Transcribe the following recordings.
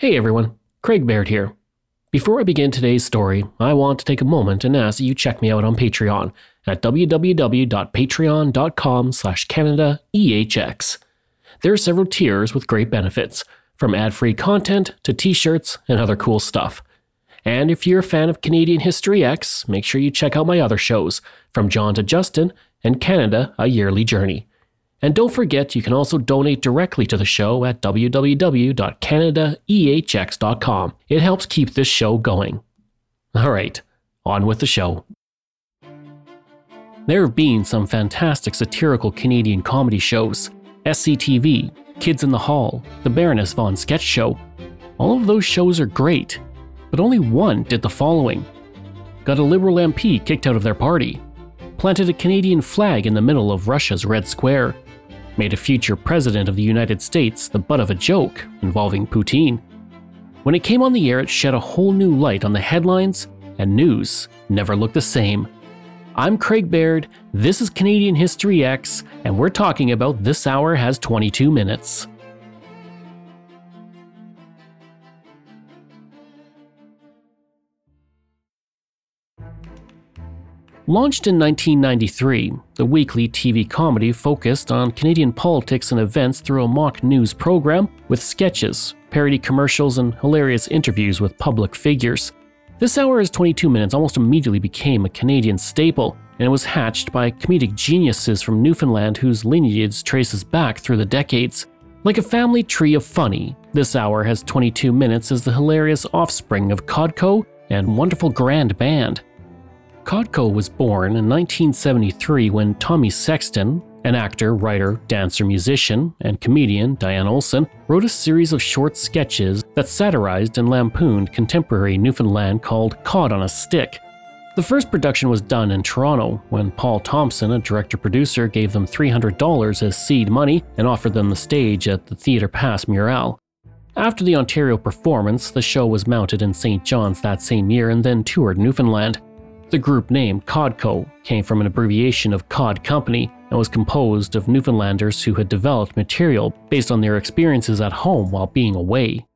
Hey everyone, Craig Baird here. Before I begin today's story, I want to take a moment and ask that you check me out on Patreon at www.patreon.com slash CanadaEHX. There are several tiers with great benefits, from ad-free content to t-shirts and other cool stuff. And if you're a fan of Canadian History Ehx, make sure you check out my other shows, From John to Justin and Canada, A Yearly Journey. And don't forget, you can also donate directly to the show at www.canadaehx.com. It helps keep this show going. All right, on with the show. There have been some fantastic satirical Canadian comedy shows SCTV, Kids in the Hall, The Baroness Von Sketch Show. All of those shows are great, but only one did the following got a Liberal MP kicked out of their party, planted a Canadian flag in the middle of Russia's Red Square, made a future president of the United States the butt of a joke involving Putin. When it came on the air, it shed a whole new light on the headlines, and news never looked the same. I'm Craig Baird, this is Canadian History Ehx, and we're talking about This Hour Has 22 Minutes. Launched in 1993, the weekly TV comedy focused on Canadian politics and events through a mock news program with sketches, parody commercials, and hilarious interviews with public figures. This hour is 22 minutes almost immediately became a Canadian staple, and it was hatched by comedic geniuses from Newfoundland whose lineage traces back through the decades. Like a family tree of funny, this hour has 22 minutes as the hilarious offspring of Codco and Wonderful Grand Band. Codco was born in 1973 when Tommy Sexton, an actor, writer, dancer, musician, and comedian, Diane Olsen, wrote a series of short sketches that satirized and lampooned contemporary Newfoundland called Cod on a Stick. The first production was done in Toronto when Paul Thompson, a director producer, gave them $300 as seed money and offered them the stage at the Theatre Passe Muraille. After the Ontario performance, the show was mounted in St. John's that same year and then toured Newfoundland. The group name Codco came from an abbreviation of Cod Company and was composed of Newfoundlanders who had developed material based on their experiences at home while being away.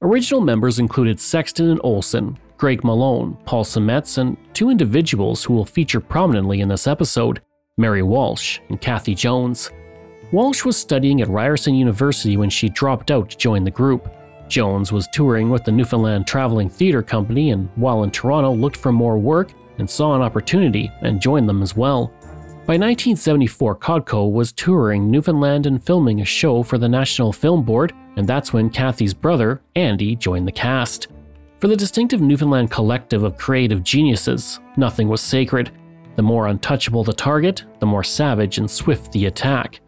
Original members included Sexton and Olsen, Greg Malone, Paul Stamets, and two individuals who will feature prominently in this episode Mary Walsh and Cathy Jones. Walsh was studying at Ryerson University when she dropped out to join the group. Jones was touring with the Newfoundland Traveling Theatre Company and while in Toronto looked for more work and saw an opportunity and joined them as well. By 1974, Codco was touring Newfoundland and filming a show for the National Film Board, and that's when Cathy's brother, Andy, joined the cast. For the distinctive Newfoundland collective of creative geniuses, nothing was sacred. The more untouchable the target, the more savage and swift the attack.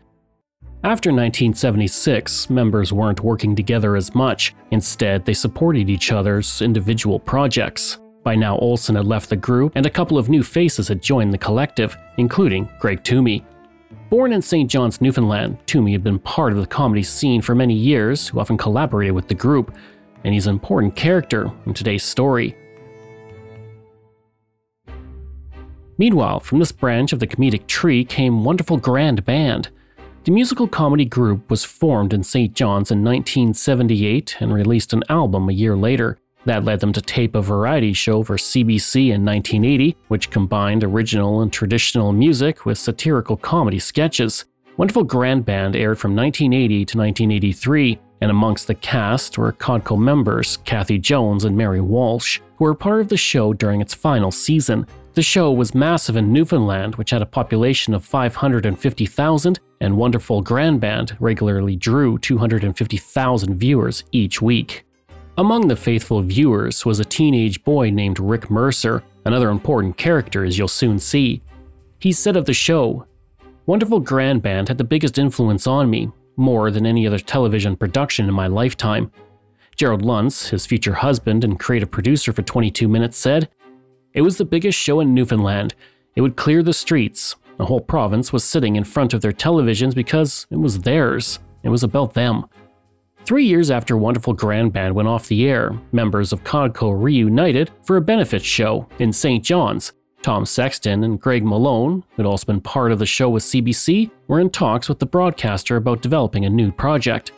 After 1976, members weren't working together as much. Instead, they supported each other's individual projects. By now, Olsen had left the group, and a couple of new faces had joined the collective, including Greg Thomey. Born in St. John's, Newfoundland, Thomey had been part of the comedy scene for many years, who often collaborated with the group, and he's an important character in today's story. Meanwhile, from this branch of the comedic tree came Wonderful Grand Band. The musical comedy group was formed in St. John's in 1978 and released an album a year later. That led them to tape a variety show for CBC in 1980, which combined original and traditional music with satirical comedy sketches. Wonderful Grand Band aired from 1980 to 1983, and amongst the cast were Codco members Cathy Jones and Mary Walsh, who were part of the show during its final season. The show was massive in Newfoundland, which had a population of 550,000, and Wonderful Grand Band regularly drew 250,000 viewers each week. Among the faithful viewers was a teenage boy named Rick Mercer, another important character as you'll soon see. He said of the show, Wonderful Grand Band had the biggest influence on me, more than any other television production in my lifetime. Gerald Lunz, his future husband and creative producer for 22 Minutes, said, it was the biggest show in Newfoundland. It would clear the streets. The whole province was sitting in front of their televisions because it was theirs. It was about them. Three years after Wonderful Grand Band went off the air, members of Codco reunited for a benefit show in St. John's. Tom Sexton and Greg Malone, who had also been part of the show with CBC, were in talks with the broadcaster about developing a new project.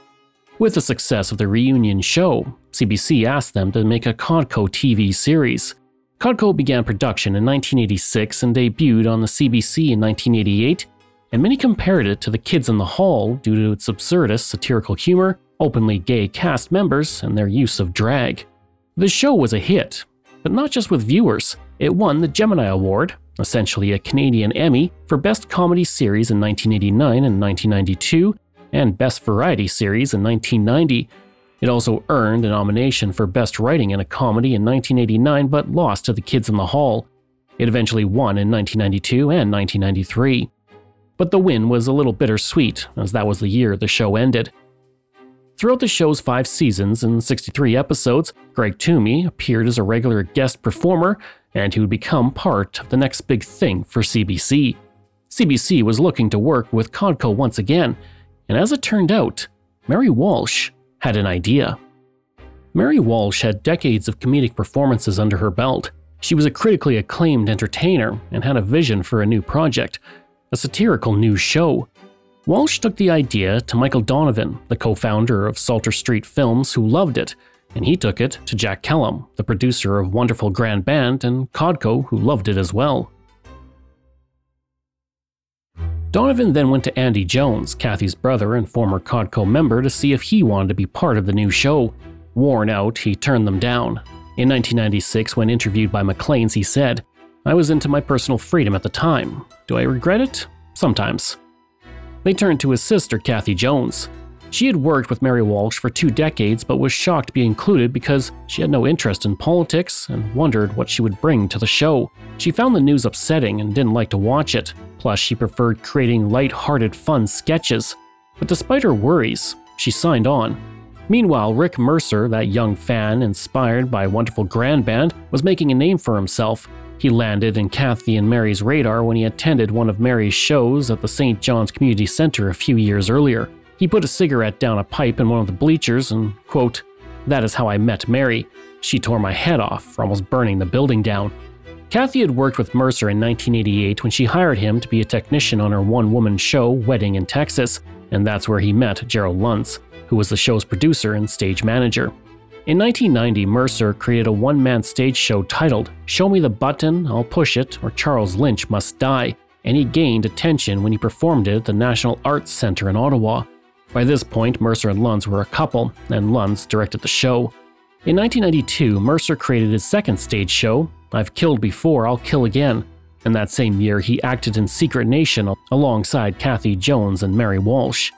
With the success of the reunion show, CBC asked them to make a Codco TV series. Codco began production in 1986 and debuted on the CBC in 1988, and many compared it to The Kids in the Hall due to its absurdist satirical humor, openly gay cast members, and their use of drag. The show was a hit, but not just with viewers. It won the Gemini Award, essentially a Canadian Emmy, for Best Comedy Series in 1989 and 1992, and Best Variety Series in 1990, it also earned a nomination for Best Writing in a Comedy in 1989 but lost to The Kids in the Hall. It eventually won in 1992 and 1993. But the win was a little bittersweet, as that was the year the show ended. Throughout the show's five seasons and 63 episodes, Greg Thomey appeared as a regular guest performer, and he would become part of the next big thing for CBC. CBC was looking to work with Codco once again, and as it turned out, Mary Walsh had an idea. Mary Walsh had decades of comedic performances under her belt. She was a critically acclaimed entertainer and had a vision for a new project, a satirical news show. Walsh took the idea to Michael Donovan, the co founder of Salter Street Films, who loved it, and he took it to Jack Kellum, the producer of Wonderful Grand Band, and Codco, who loved it as well. Donovan then went to Andy Jones, Cathy's brother and former Codco member, to see if he wanted to be part of the new show. Worn out, he turned them down. In 1996, when interviewed by Maclean's, he said, I was into my personal freedom at the time. Do I regret it? Sometimes. They turned to his sister, Cathy Jones. She had worked with Mary Walsh for two decades but was shocked to be included because she had no interest in politics and wondered what she would bring to the show. She found the news upsetting and didn't like to watch it. Plus, she preferred creating light-hearted, fun sketches. But despite her worries, she signed on. Meanwhile, Rick Mercer, that young fan inspired by Wonderful Grand Band, was making a name for himself. He landed in Cathy and Mary's radar when he attended one of Mary's shows at the St. John's Community Center a few years earlier. He put a cigarette down a pipe in one of the bleachers and, quote, That is how I met Mary. She tore my head off for almost burning the building down. Cathy had worked with Mercer in 1988 when she hired him to be a technician on her one woman show, Wedding in Texas, and that's where he met Gerald Lunz, who was the show's producer and stage manager. In 1990, Mercer created a one man stage show titled Show Me the Button, I'll Push It, or Charles Lynch Must Die, and he gained attention when he performed it at the National Arts Center in Ottawa. By this point, Mercer and Lunz were a couple, and Lunz directed the show. In 1992, Mercer created his second stage show, I've killed before, I'll kill again. And that same year, he acted in Secret Nation alongside Cathy Jones and Mary Walsh.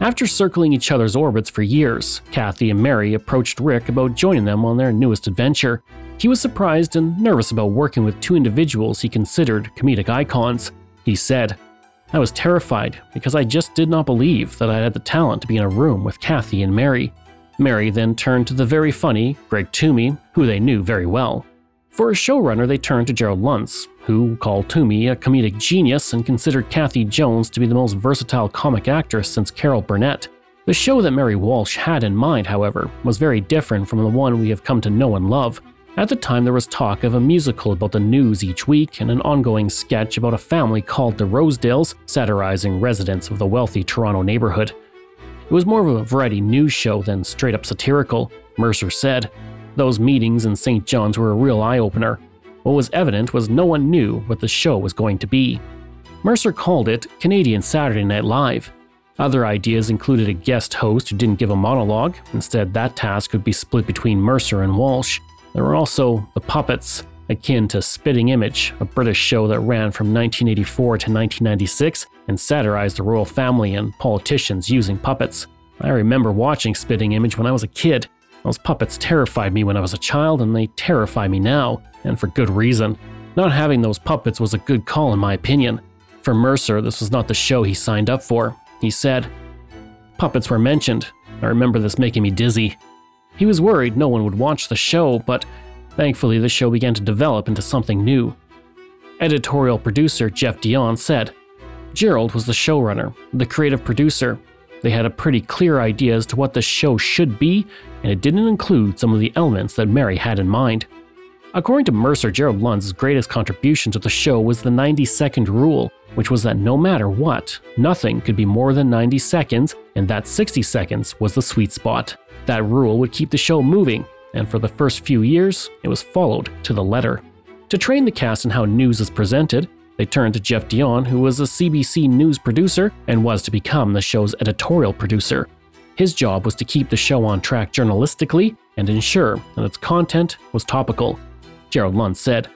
After circling each other's orbits for years, Cathy and Mary approached Rick about joining them on their newest adventure. He was surprised and nervous about working with two individuals he considered comedic icons. He said, I was terrified because I just did not believe that I had the talent to be in a room with Cathy and Mary. Mary then turned to the very funny Greg Thomey, who they knew very well. For a showrunner, they turned to Gerald Lunz, who called Thomey a comedic genius and considered Cathy Jones to be the most versatile comic actress since Carol Burnett. The show that Mary Walsh had in mind, however, was very different from the one we have come to know and love. At the time, there was talk of a musical about the news each week and an ongoing sketch about a family called the Rosedales, satirizing residents of the wealthy Toronto neighborhood. It was more of a variety news show than straight up satirical, Mercer said. Those meetings in St. John's were a real eye opener. What was evident was no one knew what the show was going to be. Mercer called it Canadian Saturday Night Live. Other ideas included a guest host who didn't give a monologue, instead, that task would be split between Mercer and Walsh. There were also the puppets, akin to Spitting Image, a British show that ran from 1984 to 1996 and satirized the royal family and politicians using puppets. I remember watching Spitting Image when I was a kid. Those puppets terrified me when I was a child, and they terrify me now, and for good reason. Not having those puppets was a good call, in my opinion. For Mercer, this was not the show he signed up for. He said, Puppets were mentioned. I remember this making me dizzy. He was worried no one would watch the show, but thankfully the show began to develop into something new. Editorial producer Geoff D'Eon said, Gerald was the showrunner, the creative producer. They had a pretty clear idea as to what the show should be, and it didn't include some of the elements that Mary had in mind. According to Mercer, Gerald Lunz's greatest contribution to the show was the 90 second rule, which was that no matter what, nothing could be more than 90 seconds, and that 60 seconds was the sweet spot. That rule would keep the show moving, and for the first few years, it was followed to the letter. To train the cast in how news is presented, they turned to Geoff D'Eon, who was a CBC news producer and was to become the show's editorial producer. His job was to keep the show on track journalistically and ensure that its content was topical. Gerald Lunz said,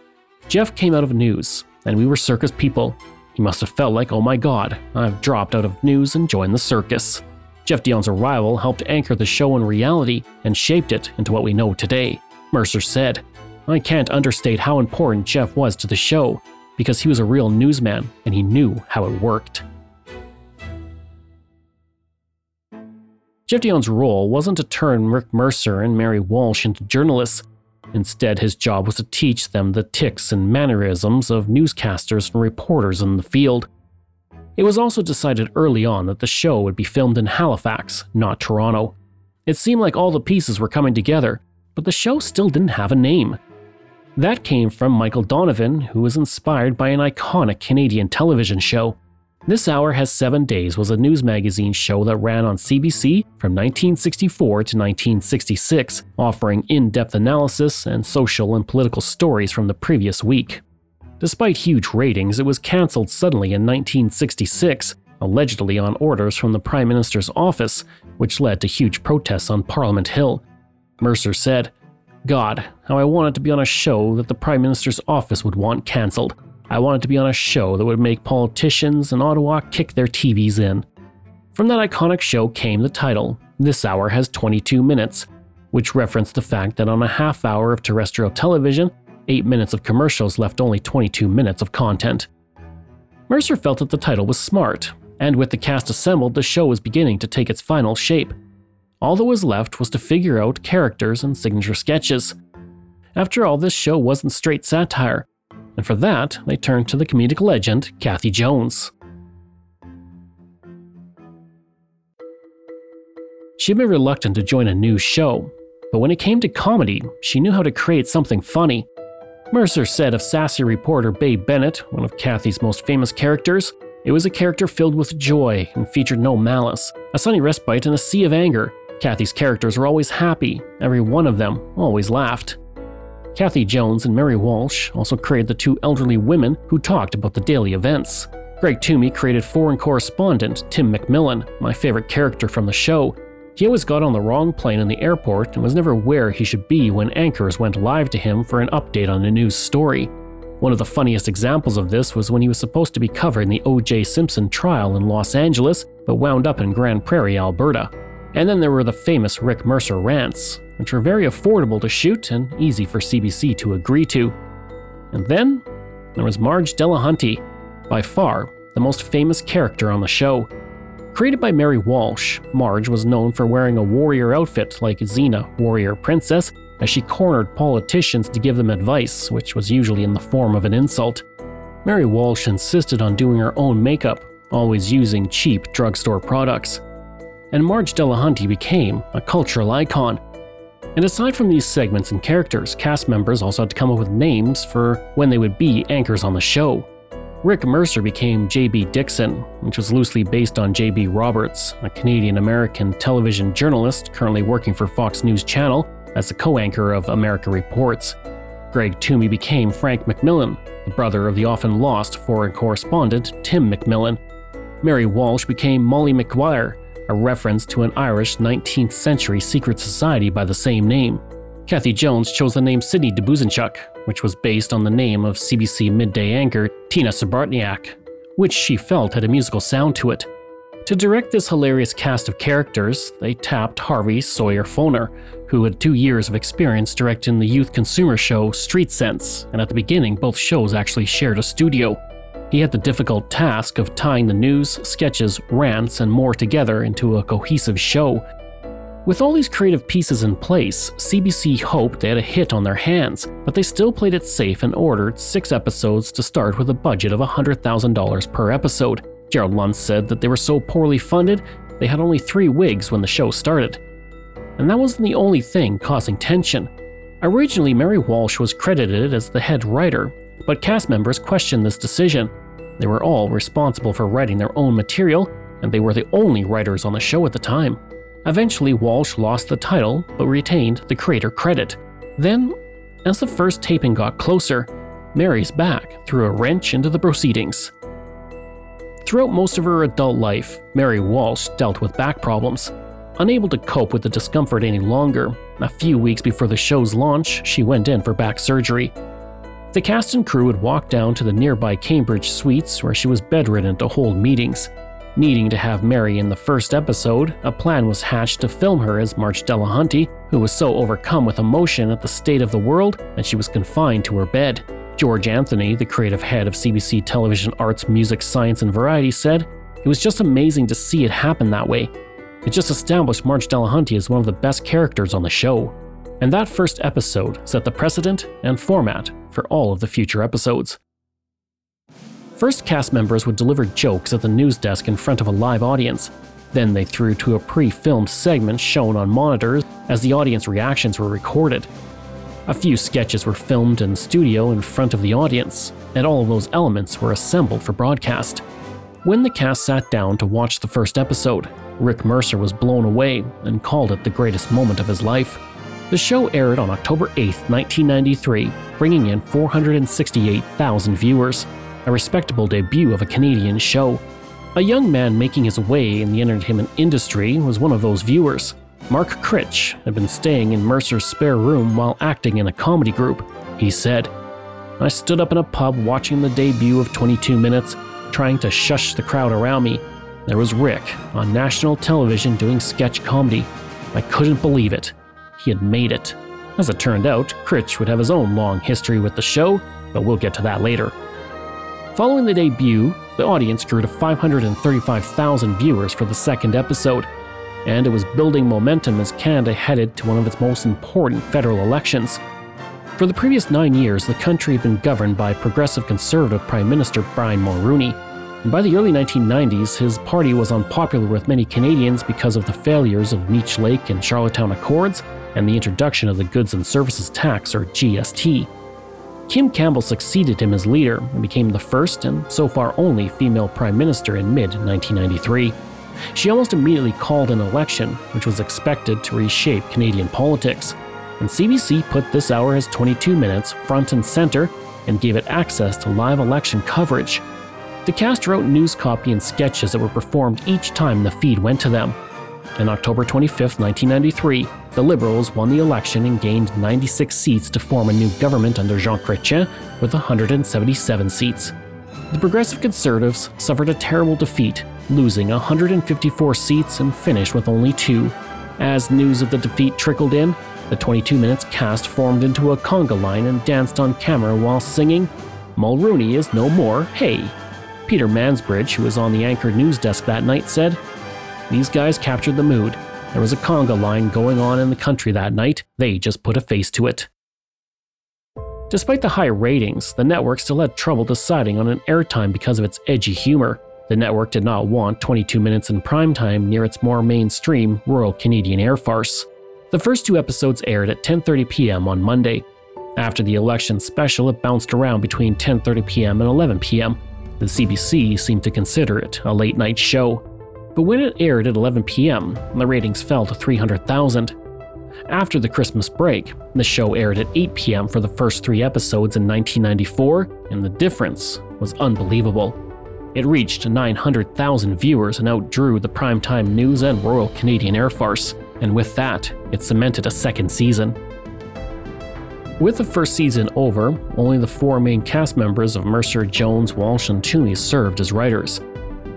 Geoff came out of news, and we were circus people. He must have felt like, oh my god, I've dropped out of news and joined the circus. Geoff D'Eon's arrival helped anchor the show in reality and shaped it into what we know today. Mercer said, I can't understate how important Geoff was to the show, because he was a real newsman and he knew how it worked. Geoff D'Eon's role wasn't to turn Rick Mercer and Mary Walsh into journalists. Instead, his job was to teach them the ticks and mannerisms of newscasters and reporters in the field. It was also decided early on that the show would be filmed in Halifax, not Toronto. It seemed like all the pieces were coming together, but the show still didn't have a name. That came from Michael Donovan, who was inspired by an iconic Canadian television show. This Hour Has Seven Days was a news magazine show that ran on CBC from 1964 to 1966, offering in depth analysis and social and political stories from the previous week. Despite huge ratings, it was cancelled suddenly in 1966, allegedly on orders from the Prime Minister's office, which led to huge protests on Parliament Hill. Mercer said, God, how I wanted to be on a show that the Prime Minister's office would want cancelled. I wanted to be on a show that would make politicians in Ottawa kick their TVs in. From that iconic show came the title, This Hour Has 22 Minutes, which referenced the fact that on a half hour of terrestrial television, 8 minutes of commercials left only 22 minutes of content. Mercer felt that the title was smart, and with the cast assembled, the show was beginning to take its final shape. All that was left was to figure out characters and signature sketches. After all, this show wasn't straight satire, and for that, they turned to the comedic legend, Cathy Jones. She'd been reluctant to join a new show, but when it came to comedy, she knew how to create something funny. Mercer said of sassy reporter Babe Bennett, one of Cathy's most famous characters, it was a character filled with joy and featured no malice, a sunny respite in a sea of anger. Cathy's characters were always happy, every one of them always laughed. Cathy Jones and Mary Walsh also created the two elderly women who talked about the daily events. Greg Thomey created foreign correspondent Tim McMillan, my favorite character from the show, he always got on the wrong plane in the airport and was never where he should be when anchors went live to him for an update on a news story. One of the funniest examples of this was when he was supposed to be covering the O.J. Simpson trial in Los Angeles, but wound up in Grande Prairie, Alberta. And then there were the famous Rick Mercer rants, which were very affordable to shoot and easy for CBC to agree to. And then there was Marg Delahunty, by far the most famous character on the show. Created by Mary Walsh, Marg was known for wearing a warrior outfit like Xena, warrior princess, as she cornered politicians to give them advice, which was usually in the form of an insult. Mary Walsh insisted on doing her own makeup, always using cheap drugstore products. And Marg Delahunty became a cultural icon. And aside from these segments and characters, cast members also had to come up with names for when they would be anchors on the show. Rick Mercer became J.B. Dixon, which was loosely based on J.B. Roberts, a Canadian American television journalist currently working for Fox News Channel, as the co anchor of America Reports. Greg Thomey became Frank McMillan, the brother of the often lost foreign correspondent Tim McMillan. Mary Walsh became Molly McGuire, a reference to an Irish 19th century secret society by the same name. Kathy Jones chose the name Sidney Dubuzanchuk, which was based on the name of CBC midday anchor Tina Srebotnjak, which she felt had a musical sound to it. To direct this hilarious cast of characters, they tapped Harvey Sarwer-Foner, who had two years of experience directing the youth consumer show Street Sense, and at the beginning, both shows actually shared a studio. He had the difficult task of tying the news, sketches, rants, and more together into a cohesive show. With all these creative pieces in place, CBC hoped they had a hit on their hands, but they still played it safe and ordered six episodes to start with a budget of $100,000 per episode. Gerald Lunz said that they were so poorly funded, they had only three wigs when the show started. And that wasn't the only thing causing tension. Originally, Mary Walsh was credited as the head writer, but cast members questioned this decision. They were all responsible for writing their own material, and they were the only writers on the show at the time. Eventually, Walsh lost the title but retained the creator credit. Then, as the first taping got closer, Mary's back threw a wrench into the proceedings. Throughout most of her adult life, Mary Walsh dealt with back problems. Unable to cope with the discomfort any longer, a few weeks before the show's launch, she went in for back surgery. The cast and crew would walk down to the nearby Cambridge suites where she was bedridden to hold meetings. Needing to have Mary in the first episode, a plan was hatched to film her as Marg Delahunty, who was so overcome with emotion at the state of the world that she was confined to her bed. George Anthony, the creative head of CBC Television Arts, Music, Science, and Variety, said, It was just amazing to see it happen that way. It just established Marg Delahunty as one of the best characters on the show. And that first episode set the precedent and format for all of the future episodes. First, cast members would deliver jokes at the news desk in front of a live audience. Then they threw to a pre filmed segment shown on monitors as the audience reactions were recorded. A few sketches were filmed in studio in front of the audience, and all of those elements were assembled for broadcast. When the cast sat down to watch the first episode, Rick Mercer was blown away and called it the greatest moment of his life. The show aired on October 8, 1993, bringing in 468,000 viewers, a respectable debut of a Canadian show. A young man making his way in the entertainment industry was one of those viewers. Mark Critch had been staying in Mercer's spare room while acting in a comedy group. He said, I stood up in a pub watching the debut of 22 Minutes, trying to shush the crowd around me. There was Rick on national television doing sketch comedy. I couldn't believe it. He had made it. As it turned out, Critch would have his own long history with the show, but we'll get to that later. Following the debut, the audience grew to 535,000 viewers for the second episode, and it was building momentum as Canada headed to one of its most important federal elections. For the previous nine years, the country had been governed by progressive conservative Prime Minister Brian Mulroney. And by the early 1990s, his party was unpopular with many Canadians because of the failures of Meech Lake and Charlottetown Accords and the introduction of the Goods and Services Tax, or GST. Kim Campbell succeeded him as leader and became the first and so far only female prime minister in mid 1993. She almost immediately called an election, which was expected to reshape Canadian politics. And CBC put this hour as 22 minutes front and center and gave it access to live election coverage. The cast wrote news copy and sketches that were performed each time the feed went to them. On October 25, 1993, the Liberals won the election and gained 96 seats to form a new government under Jean Chrétien with 177 seats. The Progressive Conservatives suffered a terrible defeat losing 154 seats and finished with only two. As news of the defeat trickled in, the 22 Minutes cast formed into a conga line and danced on camera while singing, Mulrooney is no more, hey! Peter Mansbridge, who was on the anchor news desk that night, said, These guys captured the mood. There was a conga line going on in the country that night, they just put a face to it. Despite the high ratings, the network still had trouble deciding on an airtime because of its edgy humor. The network did not want 22 minutes in primetime near its more mainstream Royal Canadian Air Farce. The first two episodes aired at 10:30 p.m. on Monday. After the election special, it bounced around between 10:30 p.m. and 11 p.m. The CBC seemed to consider it a late night show. But when it aired at 11 p.m., the ratings fell to 300,000. after the Christmas break. The show aired at 8 p.m. for the first three episodes in 1994, and the difference was unbelievable. It reached 900,000 viewers and outdrew the primetime news and Royal Canadian Air Farce, and with that, it cemented a second season. With the first season over, only the four main cast members of Mercer, Jones, Walsh, and Thomey served as writers.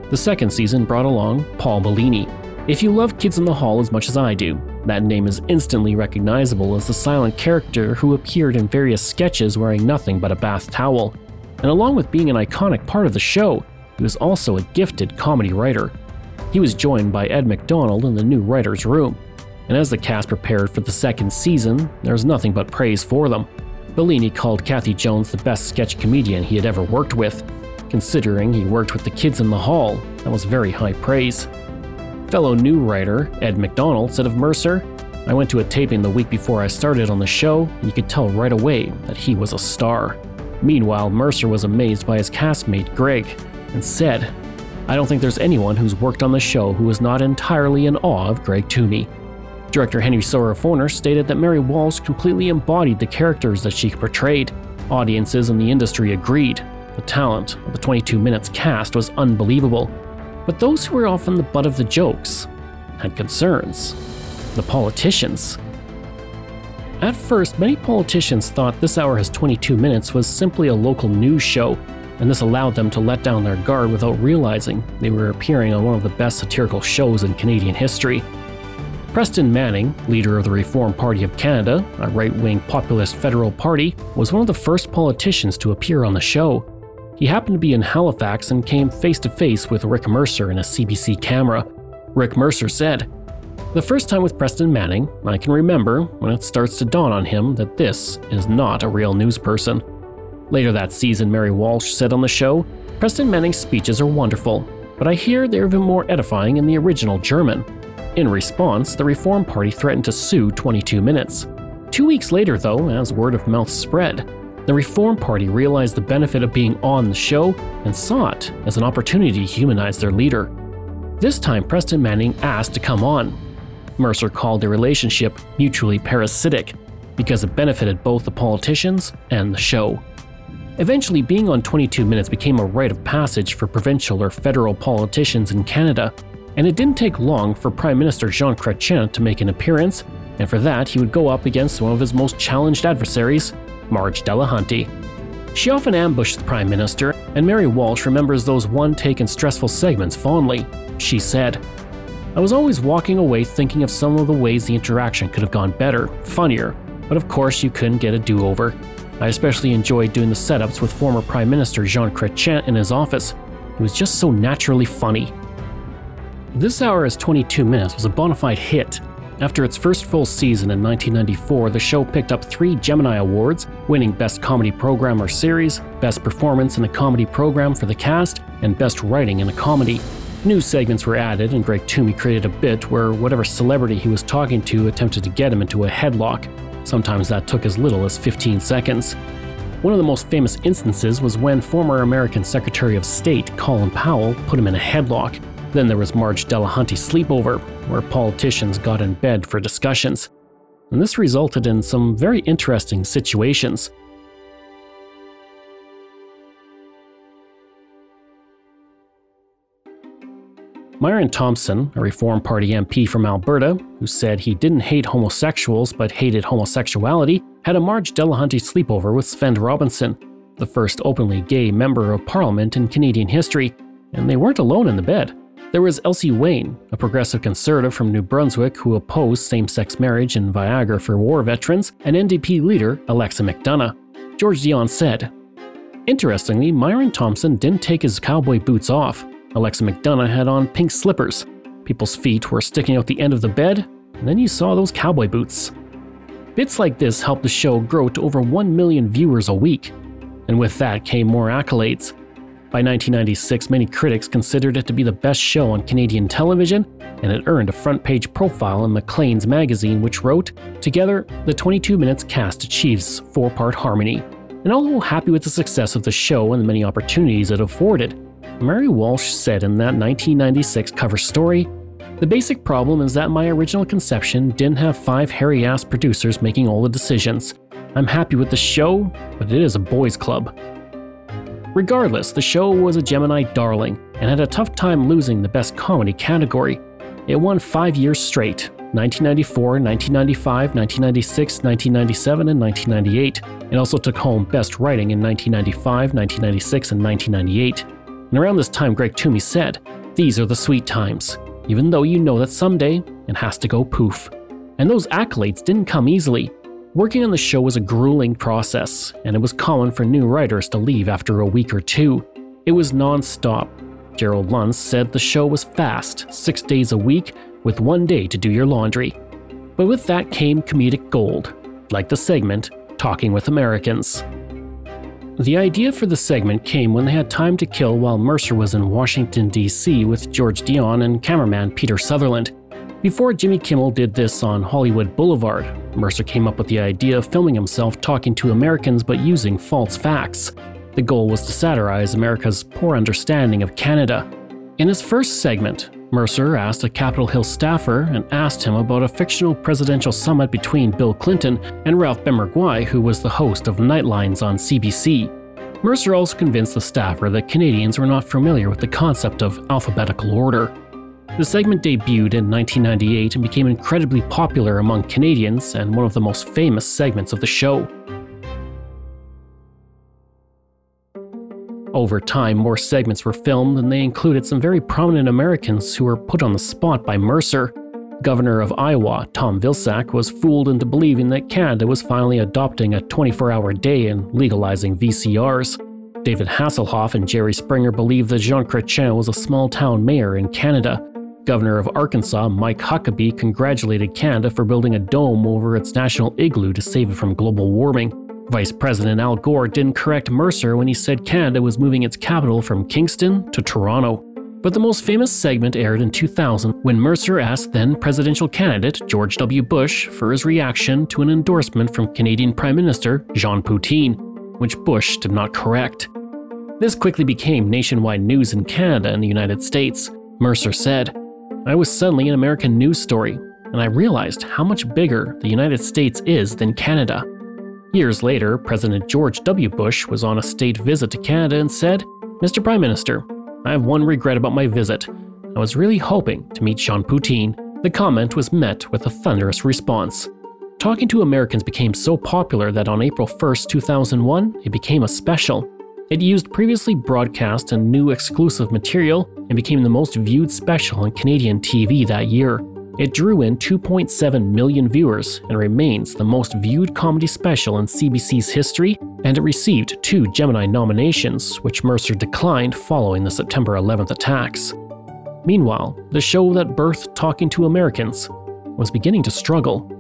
The second season brought along Paul Bellini. If you love Kids in the Hall as much as I do, that name is instantly recognizable as the silent character who appeared in various sketches wearing nothing but a bath towel. And along with being an iconic part of the show, he was also a gifted comedy writer. He was joined by Ed McDonald in the new writer's room and as the cast prepared for the second season, there was nothing but praise for them. Bellini called Cathy Jones the best sketch comedian he had ever worked with. Considering he worked with the kids in the hall, that was very high praise. Fellow new writer Ed McDonald said of Mercer, I went to a taping the week before I started on the show, and you could tell right away that he was a star. Meanwhile, Mercer was amazed by his castmate Greg and said, I don't think there's anyone who's worked on the show who is not entirely in awe of Greg Thomey. Director Henry Sarwer-Foner stated that Mary Walsh completely embodied the characters that she portrayed. Audiences in the industry agreed. The talent of the 22 Minutes cast was unbelievable. But those who were often the butt of the jokes had concerns. The politicians. At first, many politicians thought This Hour Has 22 Minutes was simply a local news show, and this allowed them to let down their guard without realizing they were appearing on one of the best satirical shows in Canadian history. Preston Manning, leader of the Reform Party of Canada, a right wing populist federal party, was one of the first politicians to appear on the show. He happened to be in Halifax and came face to face with Rick Mercer in a CBC camera. Rick Mercer said, The first time with Preston Manning, I can remember when it starts to dawn on him that this is not a real news person. Later that season, Mary Walsh said on the show, Preston Manning's speeches are wonderful, but I hear they're even more edifying in the original German. In response, the Reform Party threatened to sue 22 Minutes. Two weeks later, though, as word of mouth spread, the Reform Party realized the benefit of being on the show and saw it as an opportunity to humanize their leader. This time, Preston Manning asked to come on. Mercer called the relationship mutually parasitic because it benefited both the politicians and the show. Eventually, being on 22 Minutes became a rite of passage for provincial or federal politicians in Canada, and it didn't take long for Prime Minister Jean Chrétien to make an appearance, and for that he would go up against one of his most challenged adversaries, Marg Delahunty. She often ambushed the Prime Minister, and Mary Walsh remembers those one take and stressful segments fondly. She said, I was always walking away thinking of some of the ways the interaction could have gone better, funnier, but of course you couldn't get a do over. I especially enjoyed doing the setups with former Prime Minister Jean Chrétien in his office. It was just so naturally funny. This Hour is 22 Minutes was a bona fide hit. After its first full season in 1994, the show picked up three Gemini Awards, winning Best Comedy Program or Series, Best Performance in a Comedy Program for the cast, and Best Writing in a Comedy. New segments were added, and Greg Thomey created a bit where whatever celebrity he was talking to attempted to get him into a headlock. Sometimes that took as little as 15 seconds. One of the most famous instances was when former American Secretary of State Colin Powell put him in a headlock. Then there was Marg Delahunty sleepover, where politicians got in bed for discussions. And this resulted in some very interesting situations. Myron Thompson, a Reform Party MP from Alberta, who said he didn't hate homosexuals but hated homosexuality, had a Marg Delahunty sleepover with Svend Robinson, the first openly gay member of parliament in Canadian history, and they weren't alone in the bed. There was Elsie Wayne, a progressive conservative from New Brunswick who opposed same sex marriage and Viagra for war veterans, and NDP leader Alexa McDonough. George Dion said, Interestingly, Myron Thompson didn't take his cowboy boots off. Alexa McDonough had on pink slippers. People's feet were sticking out the end of the bed, and then you saw those cowboy boots. Bits like this helped the show grow to over 1 million viewers a week, and with that came more accolades. By 1996, many critics considered it to be the best show on Canadian television, and it earned a front page profile in Maclean's magazine, which wrote Together, the 22 Minutes cast achieves four part harmony. And although happy with the success of the show and the many opportunities it afforded, Mary Walsh said in that 1996 cover story The basic problem is that my original conception didn't have five hairy ass producers making all the decisions. I'm happy with the show, but it is a boys' club. Regardless, the show was a Gemini darling and had a tough time losing the Best Comedy category. It won five years straight 1994, 1995, 1996, 1997, and 1998. It also took home Best Writing in 1995, 1996, and 1998. And around this time, Greg Thomey said, These are the sweet times, even though you know that someday it has to go poof. And those accolades didn't come easily. Working on the show was a grueling process, and it was common for new writers to leave after a week or two. It was non stop. Gerald Lunz said the show was fast, six days a week, with one day to do your laundry. But with that came comedic gold, like the segment Talking with Americans. The idea for the segment came when they had time to kill while Mercer was in Washington, D.C. with George Dion and cameraman Peter Sutherland. Before Jimmy Kimmel did this on Hollywood Boulevard, Mercer came up with the idea of filming himself talking to Americans but using false facts. The goal was to satirize America's poor understanding of Canada. In his first segment, Mercer asked a Capitol Hill staffer and asked him about a fictional presidential summit between Bill Clinton and Ralph Benmergui, who was the host of Nightlines on CBC. Mercer also convinced the staffer that Canadians were not familiar with the concept of alphabetical order. The segment debuted in 1998 and became incredibly popular among Canadians and one of the most famous segments of the show. Over time, more segments were filmed, and they included some very prominent Americans who were put on the spot by Mercer. Governor of Iowa, Tom Vilsack, was fooled into believing that Canada was finally adopting a 24 hour day and legalizing VCRs. David Hasselhoff and Jerry Springer believed that Jean Chrétien was a small town mayor in Canada. Governor of Arkansas, Mike Huckabee, congratulated Canada for building a dome over its national igloo to save it from global warming. Vice President Al Gore didn't correct Mercer when he said Canada was moving its capital from Kingston to Toronto. But the most famous segment aired in 2000 when Mercer asked then presidential candidate George W. Bush for his reaction to an endorsement from Canadian Prime Minister Jean Poutine, which Bush did not correct. This quickly became nationwide news in Canada and the United States. Mercer said, I was suddenly an American news story, and I realized how much bigger the United States is than Canada. Years later, President George W. Bush was on a state visit to Canada and said, Mr. Prime Minister, I have one regret about my visit. I was really hoping to meet Jean Poutine. The comment was met with a thunderous response. Talking to Americans became so popular that on April 1, 2001, it became a special. It used previously broadcast and new exclusive material and became the most viewed special on Canadian TV that year. It drew in 2.7 million viewers and remains the most viewed comedy special in CBC's history, and it received two Gemini nominations, which Mercer declined following the September 11th attacks. Meanwhile, the show that birthed Talking to Americans was beginning to struggle.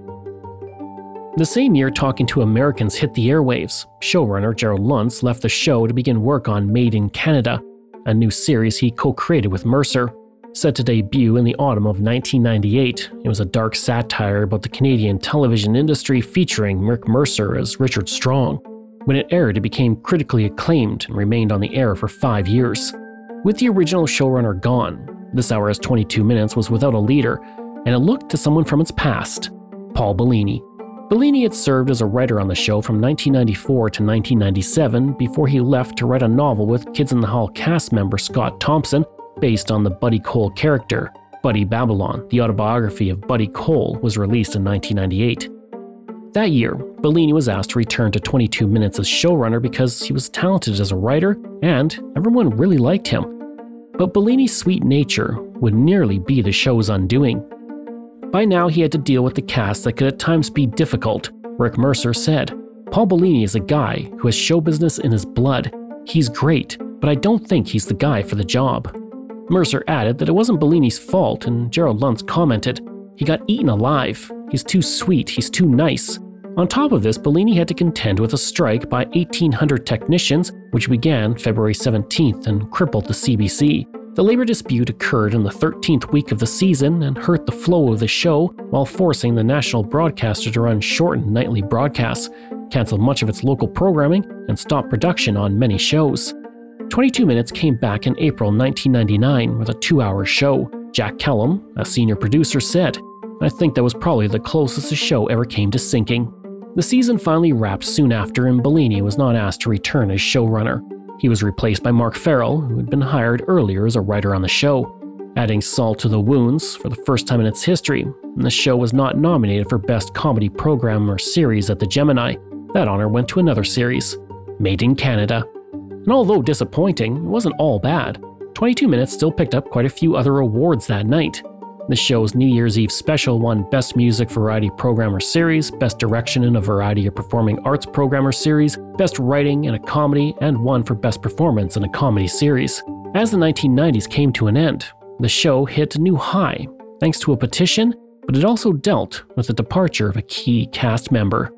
The same year Talking to Americans hit the airwaves, showrunner Gerald Lunz left the show to begin work on Made in Canada, a new series he co created with Mercer. Set to debut in the autumn of 1998, it was a dark satire about the Canadian television industry featuring Rick Mercer as Richard Strong. When it aired, it became critically acclaimed and remained on the air for five years. With the original showrunner gone, This Hour Has 22 Minutes was without a leader, and it looked to someone from its past Paul Bellini. Bellini had served as a writer on the show from 1994 to 1997 before he left to write a novel with Kids in the Hall cast member Scott Thompson based on the Buddy Cole character. Buddy Babylon, the autobiography of Buddy Cole, was released in 1998. That year, Bellini was asked to return to 22 Minutes as showrunner because he was talented as a writer and everyone really liked him. But Bellini's sweet nature would nearly be the show's undoing. By now, he had to deal with the cast that could at times be difficult. Rick Mercer said, Paul Bellini is a guy who has show business in his blood. He's great, but I don't think he's the guy for the job. Mercer added that it wasn't Bellini's fault, and Gerald Lunz commented, He got eaten alive. He's too sweet, he's too nice. On top of this, Bellini had to contend with a strike by 1,800 technicians, which began February 17th and crippled the CBC. The labor dispute occurred in the 13th week of the season and hurt the flow of the show while forcing the national broadcaster to run shortened nightly broadcasts, cancel much of its local programming, and stop production on many shows. 22 Minutes came back in April 1999 with a two hour show. Jack Kellum, a senior producer, said, I think that was probably the closest the show ever came to sinking. The season finally wrapped soon after, and Bellini was not asked to return as showrunner. He was replaced by Mark Farrell, who had been hired earlier as a writer on the show. Adding salt to the wounds, for the first time in its history, the show was not nominated for Best Comedy Program or Series at the Gemini. That honor went to another series, Made in Canada. And although disappointing, it wasn't all bad. 22 Minutes still picked up quite a few other awards that night, the show's New Year's Eve special won Best Music Variety Programmer Series, Best Direction in a Variety of Performing Arts Programmer Series, Best Writing in a Comedy, and won for Best Performance in a Comedy Series. As the 1990s came to an end, the show hit a new high thanks to a petition, but it also dealt with the departure of a key cast member.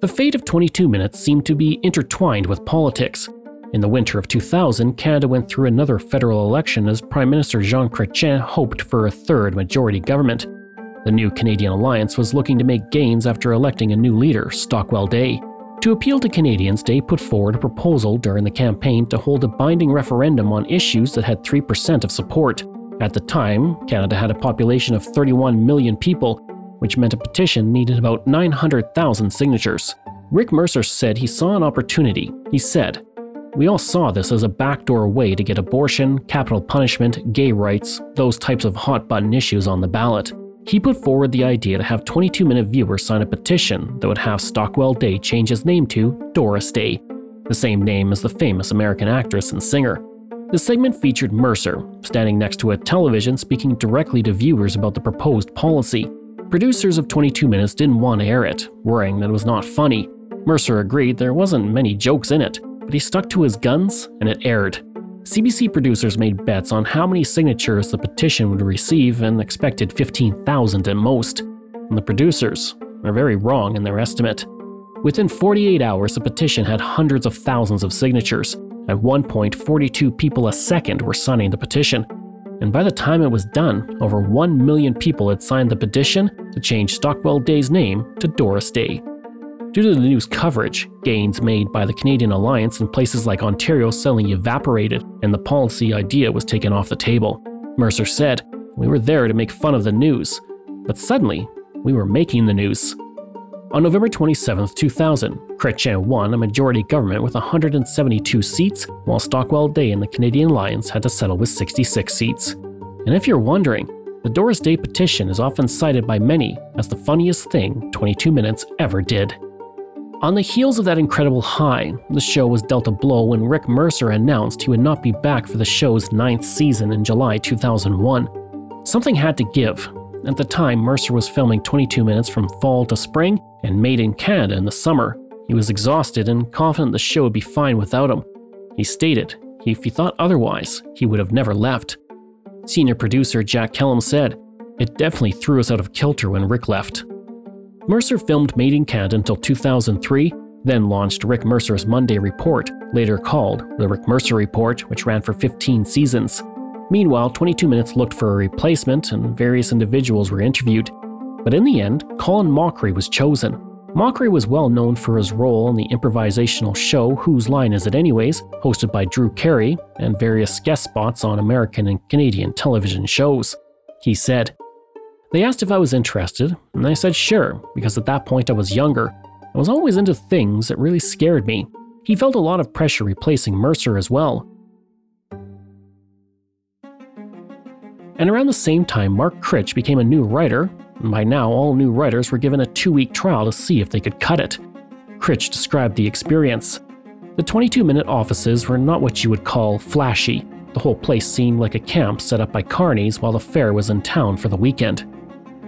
The fate of 22 Minutes seemed to be intertwined with politics. In the winter of 2000, Canada went through another federal election as Prime Minister Jean Chrétien hoped for a third majority government. The new Canadian Alliance was looking to make gains after electing a new leader, Stockwell Day. To appeal to Canadians, Day put forward a proposal during the campaign to hold a binding referendum on issues that had 3% of support. At the time, Canada had a population of 31 million people, which meant a petition needed about 900,000 signatures. Rick Mercer said he saw an opportunity. He said, we all saw this as a backdoor way to get abortion, capital punishment, gay rights, those types of hot button issues on the ballot. He put forward the idea to have 22 minute viewers sign a petition that would have Stockwell Day change his name to Doris Day, the same name as the famous American actress and singer. The segment featured Mercer, standing next to a television speaking directly to viewers about the proposed policy. Producers of 22 Minutes didn't want to air it, worrying that it was not funny. Mercer agreed there wasn't many jokes in it, but he stuck to his guns and it aired. CBC producers made bets on how many signatures the petition would receive and expected 15,000 at most. And the producers are very wrong in their estimate. Within 48 hours, the petition had hundreds of thousands of signatures. At one point, 42 people a second were signing the petition. And by the time it was done, over 1 million people had signed the petition to change Stockwell Day's name to Doris Day. Due to the news coverage, gains made by the Canadian Alliance in places like Ontario suddenly evaporated, and the policy idea was taken off the table. Mercer said, We were there to make fun of the news, but suddenly, we were making the news. On November 27, 2000, Chrétien won a majority government with 172 seats, while Stockwell Day and the Canadian Alliance had to settle with 66 seats. And if you're wondering, the Doris Day petition is often cited by many as the funniest thing 22 Minutes ever did. On the heels of that incredible high, the show was dealt a blow when Rick Mercer announced he would not be back for the show's ninth season in July 2001. Something had to give. At the time, Mercer was filming 22 minutes from fall to spring and made in Canada in the summer. He was exhausted and confident the show would be fine without him. He stated, if he thought otherwise, he would have never left. Senior producer Jack Kellum said, It definitely threw us out of kilter when Rick left. Mercer filmed Made in Canada until 2003, then launched Rick Mercer's Monday Report, later called The Rick Mercer Report, which ran for 15 seasons. Meanwhile, 22 Minutes looked for a replacement and various individuals were interviewed. But in the end, Colin Mochrie was chosen. Mochrie was well known for his role in the improvisational show Whose Line Is It Anyways, hosted by Drew Carey, and various guest spots on American and Canadian television shows. He said, they asked if I was interested, and I said sure, because at that point I was younger. I was always into things that really scared me. He felt a lot of pressure replacing Mercer as well. And around the same time, Mark Critch became a new writer, and by now all new writers were given a two week trial to see if they could cut it. Critch described the experience. The 22 minute offices were not what you would call flashy. The whole place seemed like a camp set up by carnies while the fair was in town for the weekend.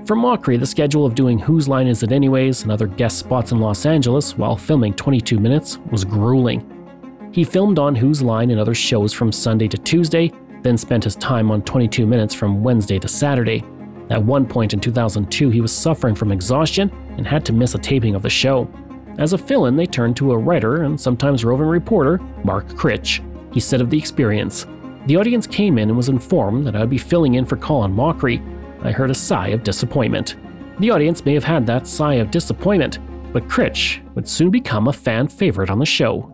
For Mochrie, the schedule of doing Whose Line Is It Anyways and other guest spots in Los Angeles while filming 22 Minutes was grueling. He filmed on Whose Line and other shows from Sunday to Tuesday, then spent his time on 22 Minutes from Wednesday to Saturday. At one point in 2002, he was suffering from exhaustion and had to miss a taping of the show. As a fill in, they turned to a writer and sometimes roving reporter, Mark Critch. He said of the experience, The audience came in and was informed that I would be filling in for Colin Mochrie, I heard a sigh of disappointment. The audience may have had that sigh of disappointment, but Critch would soon become a fan favorite on the show.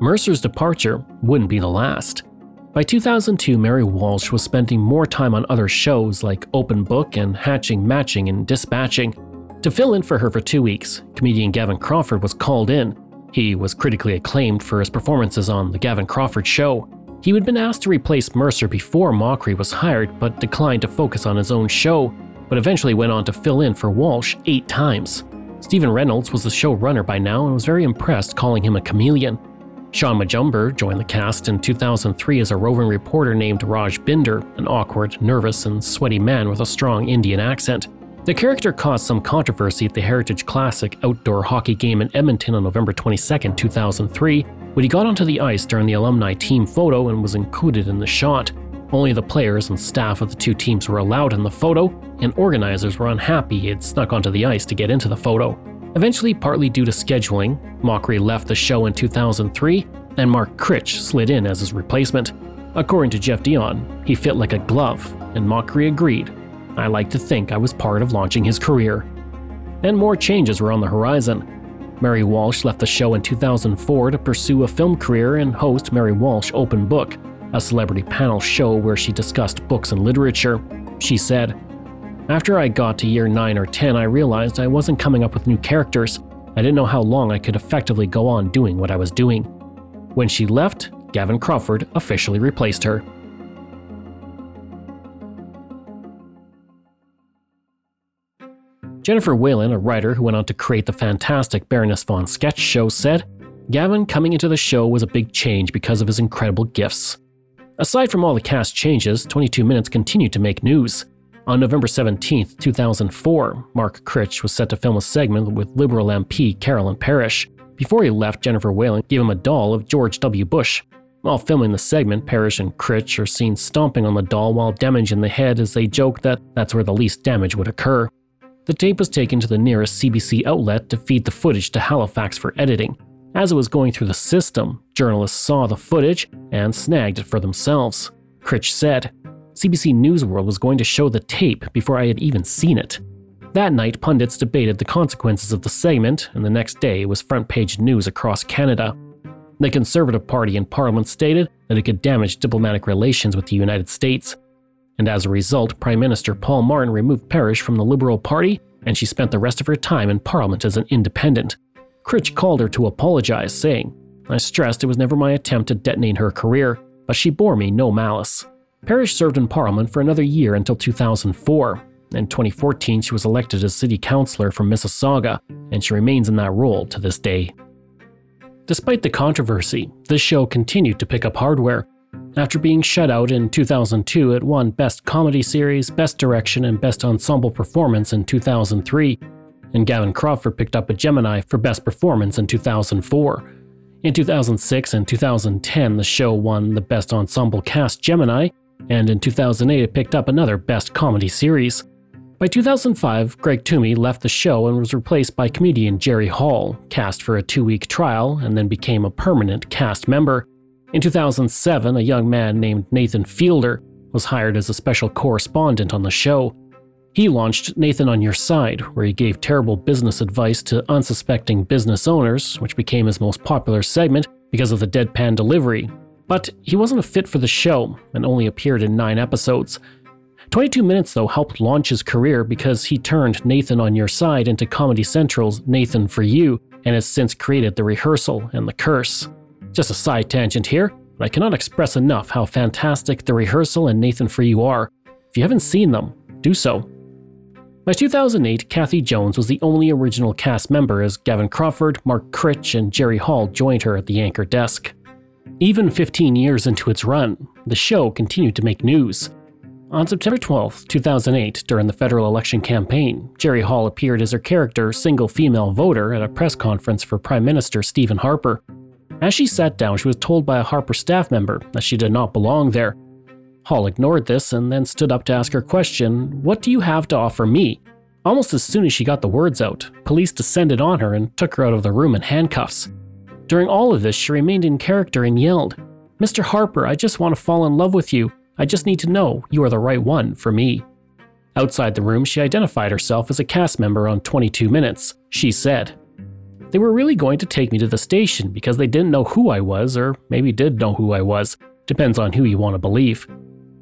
Mercer's departure wouldn't be the last. By 2002, Mary Walsh was spending more time on other shows like Open Book and Hatching, Matching, and Dispatching. To fill in for her for two weeks, comedian Gavin Crawford was called in. He was critically acclaimed for his performances on The Gavin Crawford Show. He had been asked to replace Mercer before Mochrie was hired, but declined to focus on his own show, but eventually went on to fill in for Walsh eight times. Stephen Reynolds was the showrunner by now and was very impressed, calling him a chameleon. Shaun Majumder joined the cast in 2003 as a roving reporter named Raj Binder, an awkward, nervous, and sweaty man with a strong Indian accent. The character caused some controversy at the Heritage Classic outdoor hockey game in Edmonton on November 22, 2003, when he got onto the ice during the alumni team photo and was included in the shot. Only the players and staff of the two teams were allowed in the photo, and organizers were unhappy he had snuck onto the ice to get into the photo. Eventually, partly due to scheduling, Mochrie left the show in 2003, and Mark Critch slid in as his replacement. According to Geoff D'Eon, he fit like a glove, and Mochrie agreed. I like to think I was part of launching his career. And more changes were on the horizon. Mary Walsh left the show in 2004 to pursue a film career and host Mary Walsh Open Book, a celebrity panel show where she discussed books and literature. She said, after I got to year 9 or 10, I realized I wasn't coming up with new characters. I didn't know how long I could effectively go on doing what I was doing. When she left, Gavin Crawford officially replaced her. Jennifer Whalen, a writer who went on to create the fantastic Baroness von Sketch show, said, Gavin coming into the show was a big change because of his incredible gifts. Aside from all the cast changes, 22 Minutes continued to make news. On November 17, 2004, Mark Critch was set to film a segment with Liberal MP Carolyn Parrish. Before he left, Jennifer Whalen gave him a doll of George W. Bush. While filming the segment, Parrish and Critch are seen stomping on the doll while damaging the head as they joke that that's where the least damage would occur. The tape was taken to the nearest CBC outlet to feed the footage to Halifax for editing. As it was going through the system, journalists saw the footage and snagged it for themselves. Critch said, CBC News World was going to show the tape before I had even seen it. That night, pundits debated the consequences of the segment, and the next day it was front page news across Canada. The Conservative Party in Parliament stated that it could damage diplomatic relations with the United States. And as a result, Prime Minister Paul Martin removed Parrish from the Liberal Party, and she spent the rest of her time in Parliament as an independent. Critch called her to apologize, saying, I stressed it was never my attempt to detonate her career, but she bore me no malice. Parrish served in Parliament for another year until 2004. In 2014, she was elected as city councillor from Mississauga, and she remains in that role to this day. Despite the controversy, this show continued to pick up hardware. After being shut out in 2002, it won Best Comedy Series, Best Direction, and Best Ensemble Performance in 2003, and Gavin Crawford picked up a Gemini for Best Performance in 2004. In 2006 and 2010, the show won the Best Ensemble Cast Gemini and in 2008 it picked up another Best Comedy Series. By 2005, Greg Thomey left the show and was replaced by comedian Geri Hall, cast for a two week trial and then became a permanent cast member. In 2007, a young man named Nathan Fielder was hired as a special correspondent on the show. He launched Nathan on Your Side, where he gave terrible business advice to unsuspecting business owners, which became his most popular segment because of the deadpan delivery, but he wasn't a fit for the show and only appeared in nine episodes. 22 Minutes, though, helped launch his career because he turned Nathan on Your Side into Comedy Central's Nathan for You and has since created The Rehearsal and The Curse. Just a side tangent here, but I cannot express enough how fantastic The Rehearsal and Nathan for You are. If you haven't seen them, do so. By 2008, Cathy Jones was the only original cast member as Gavin Crawford, Mark Critch, and Geri Hall joined her at the anchor desk. Even 15 years into its run, the show continued to make news. On September 12, 2008, during the federal election campaign, Geri Hall appeared as her character, single female voter, at a press conference for Prime Minister Stephen Harper. As she sat down, she was told by a Harper staff member that she did not belong there. Hall ignored this and then stood up to ask her question What do you have to offer me? Almost as soon as she got the words out, police descended on her and took her out of the room in handcuffs. During all of this, she remained in character and yelled, Mr. Harper, I just want to fall in love with you. I just need to know you are the right one for me. Outside the room, she identified herself as a cast member on 22 Minutes. She said, They were really going to take me to the station because they didn't know who I was, or maybe did know who I was. Depends on who you want to believe.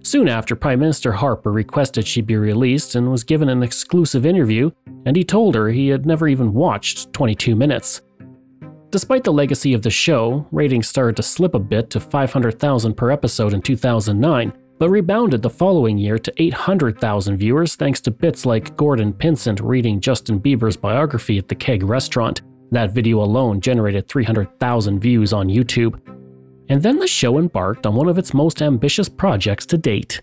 Soon after, Prime Minister Harper requested she be released and was given an exclusive interview, and he told her he had never even watched 22 Minutes. Despite the legacy of the show, ratings started to slip a bit to 500,000 per episode in 2009, but rebounded the following year to 800,000 viewers thanks to bits like Gordon Pinsent reading Justin Bieber's biography at the Keg restaurant. That video alone generated 300,000 views on YouTube. And then the show embarked on one of its most ambitious projects to date.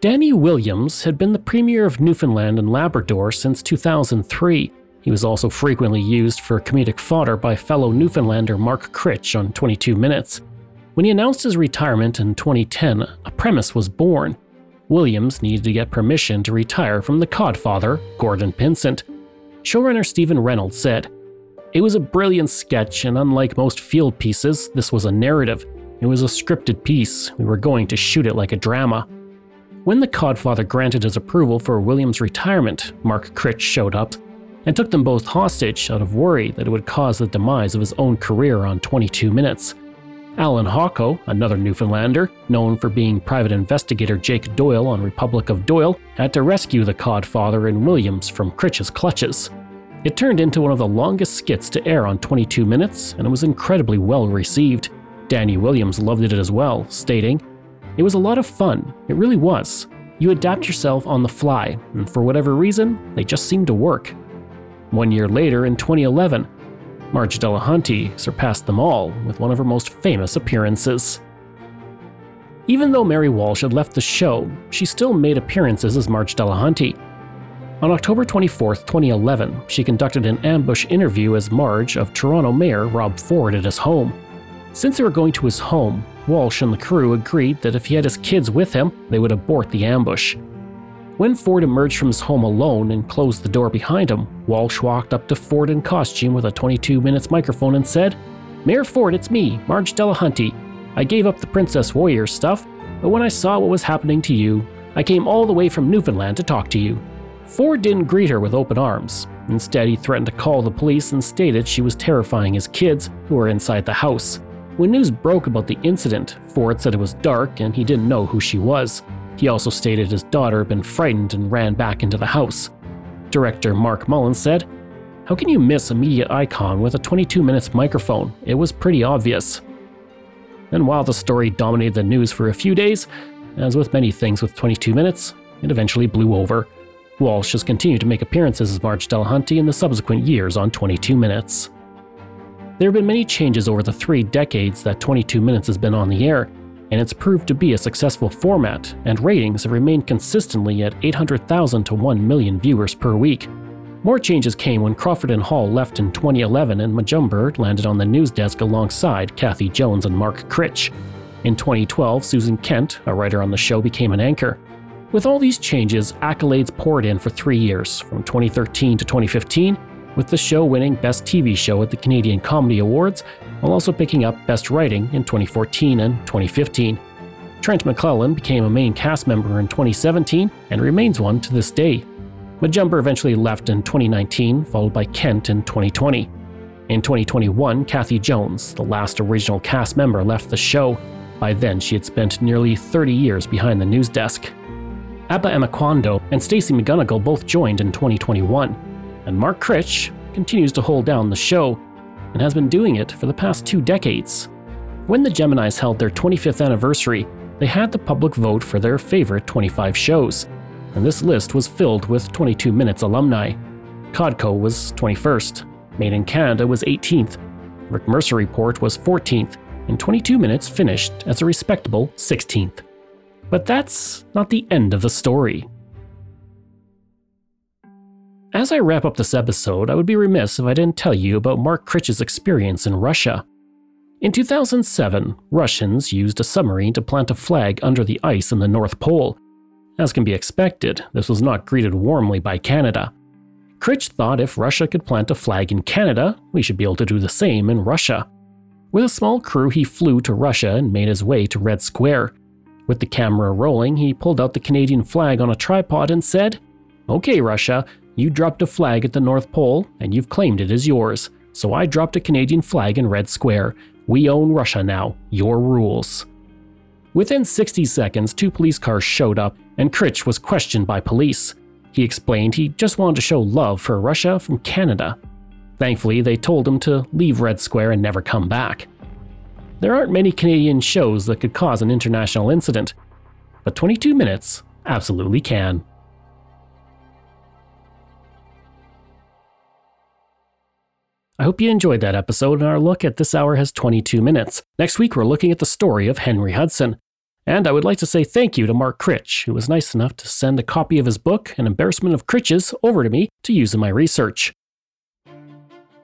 Danny Williams had been the Premier of Newfoundland and Labrador since 2003. He was also frequently used for comedic fodder by fellow Newfoundlander Mark Critch on 22 Minutes. When he announced his retirement in 2010, a premise was born. Williams needed to get permission to retire from the Codfather, Gordon Pinsent. Showrunner Stephen Reynolds said, It was a brilliant sketch, and unlike most field pieces, this was a narrative. It was a scripted piece. We were going to shoot it like a drama. When the Codfather granted his approval for Williams' retirement, Mark Critch showed up and took them both hostage out of worry that it would cause the demise of his own career on 22 Minutes. Allan Hawco, another Newfoundlander, known for being private investigator Jake Doyle on Republic of Doyle, had to rescue the Codfather and Williams from Critch's clutches. It turned into one of the longest skits to air on 22 Minutes, and it was incredibly well received. Danny Williams loved it as well, stating, it was a lot of fun, it really was. You adapt yourself on the fly, and for whatever reason, they just seem to work. One year later, in 2011, Marg Delahunty surpassed them all with one of her most famous appearances. Even though Mary Walsh had left the show, she still made appearances as Marg Delahunty. On October 24, 2011, she conducted an ambush interview as Marg of Toronto Mayor Rob Ford at his home. Since they were going to his home, Walsh and the crew agreed that if he had his kids with him, they would abort the ambush. When Ford emerged from his home alone and closed the door behind him, Walsh walked up to Ford in costume with a 22 minutes microphone and said, Mayor Ford, it's me, Marg Delahunty. I gave up the Princess Warrior stuff, but when I saw what was happening to you, I came all the way from Newfoundland to talk to you. Ford didn't greet her with open arms. Instead, he threatened to call the police and stated she was terrifying his kids, who were inside the house. When news broke about the incident, Ford said it was dark and he didn't know who she was. He also stated his daughter had been frightened and ran back into the house. Director Mark Mullins said, How can you miss a media icon with a 22 minutes microphone? It was pretty obvious. And while the story dominated the news for a few days, as with many things with 22 minutes, it eventually blew over. Walsh has continued to make appearances as Marg Delahunty in the subsequent years on 22 Minutes. There have been many changes over the three decades that 22 Minutes has been on the air, and it's proved to be a successful format, and ratings have remained consistently at 800,000 to 1 million viewers per week. More changes came when Crawford and Hall left in 2011 and Majumder landed on the news desk alongside Cathy Jones and Mark Critch. In 2012, Susan Kent, a writer on the show, became an anchor. With all these changes, accolades poured in for three years, from 2013 to 2015, with the show winning Best TV Show at the Canadian Comedy Awards, while also picking up Best Writing in 2014 and 2015. Trent McClellan became a main cast member in 2017 and remains one to this day. Majumder eventually left in 2019, followed by Kent in 2020. In 2021, Cathy Jones, the last original cast member, left the show. By then, she had spent nearly 30 years behind the news desk. Aba Amuquandoh and Stacey McGunnigle both joined in 2021 and Mark Critch continues to hold down the show and has been doing it for the past two decades. When the Geminis held their 25th anniversary, they had the public vote for their favorite 25 shows, and this list was filled with 22 Minutes alumni. Codco was 21st, Made in Canada was 18th, Rick Mercer Report was 14th, and 22 Minutes finished as a respectable 16th. But that's not the end of the story. As I wrap up this episode, I would be remiss if I didn't tell you about Mark Critch's experience in Russia. In 2007, Russians used a submarine to plant a flag under the ice in the North Pole. As can be expected, this was not greeted warmly by Canada. Critch thought if Russia could plant a flag in Canada, we should be able to do the same in Russia. With a small crew, he flew to Russia and made his way to Red Square. With the camera rolling, he pulled out the Canadian flag on a tripod and said, Okay, Russia, You dropped a flag at the North Pole, and you've claimed it as yours. So I dropped a Canadian flag in Red Square. We own Russia now. Your rules. Within 60 seconds, two police cars showed up, and Critch was questioned by police. He explained he just wanted to show love for Russia from Canada. Thankfully, they told him to leave Red Square and never come back. There aren't many Canadian shows that could cause an international incident, but 22 minutes absolutely can. I hope you enjoyed that episode, and our look at This Hour has 22 minutes. Next week, we're looking at the story of Henry Hudson. And I would like to say thank you to Mark Critch, who was nice enough to send a copy of his book, An Embarrassment of Critches, over to me to use in my research.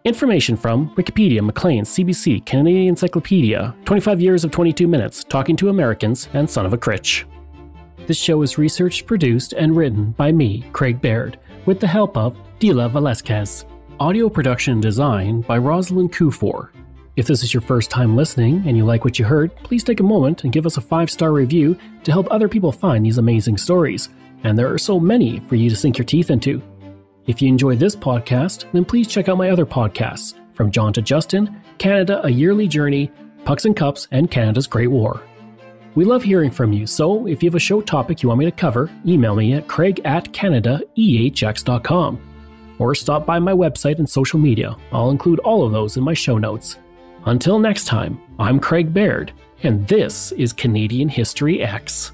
Information from Wikipedia, Maclean, CBC, Canadian Encyclopedia, 25 years of 22 minutes, Talking to Americans, and Son of a Critch. This show is researched, produced, and written by me, Craig Baird, with the help of Dila Velasquez. Audio production design by Rosalind Kufor. If this is your first time listening and you like what you heard, please take a moment and give us a five star review to help other people find these amazing stories. And there are so many for you to sink your teeth into. If you enjoy this podcast, then please check out my other podcasts From John to Justin, Canada A Yearly Journey, Pucks and Cups, and Canada's Great War. We love hearing from you, so if you have a show topic you want me to cover, email me at craig at canadaehx.com or stop by my website and social media. I'll include all of those in my show notes. Until next time, I'm Craig Baird, and this is Canadian History Ehx.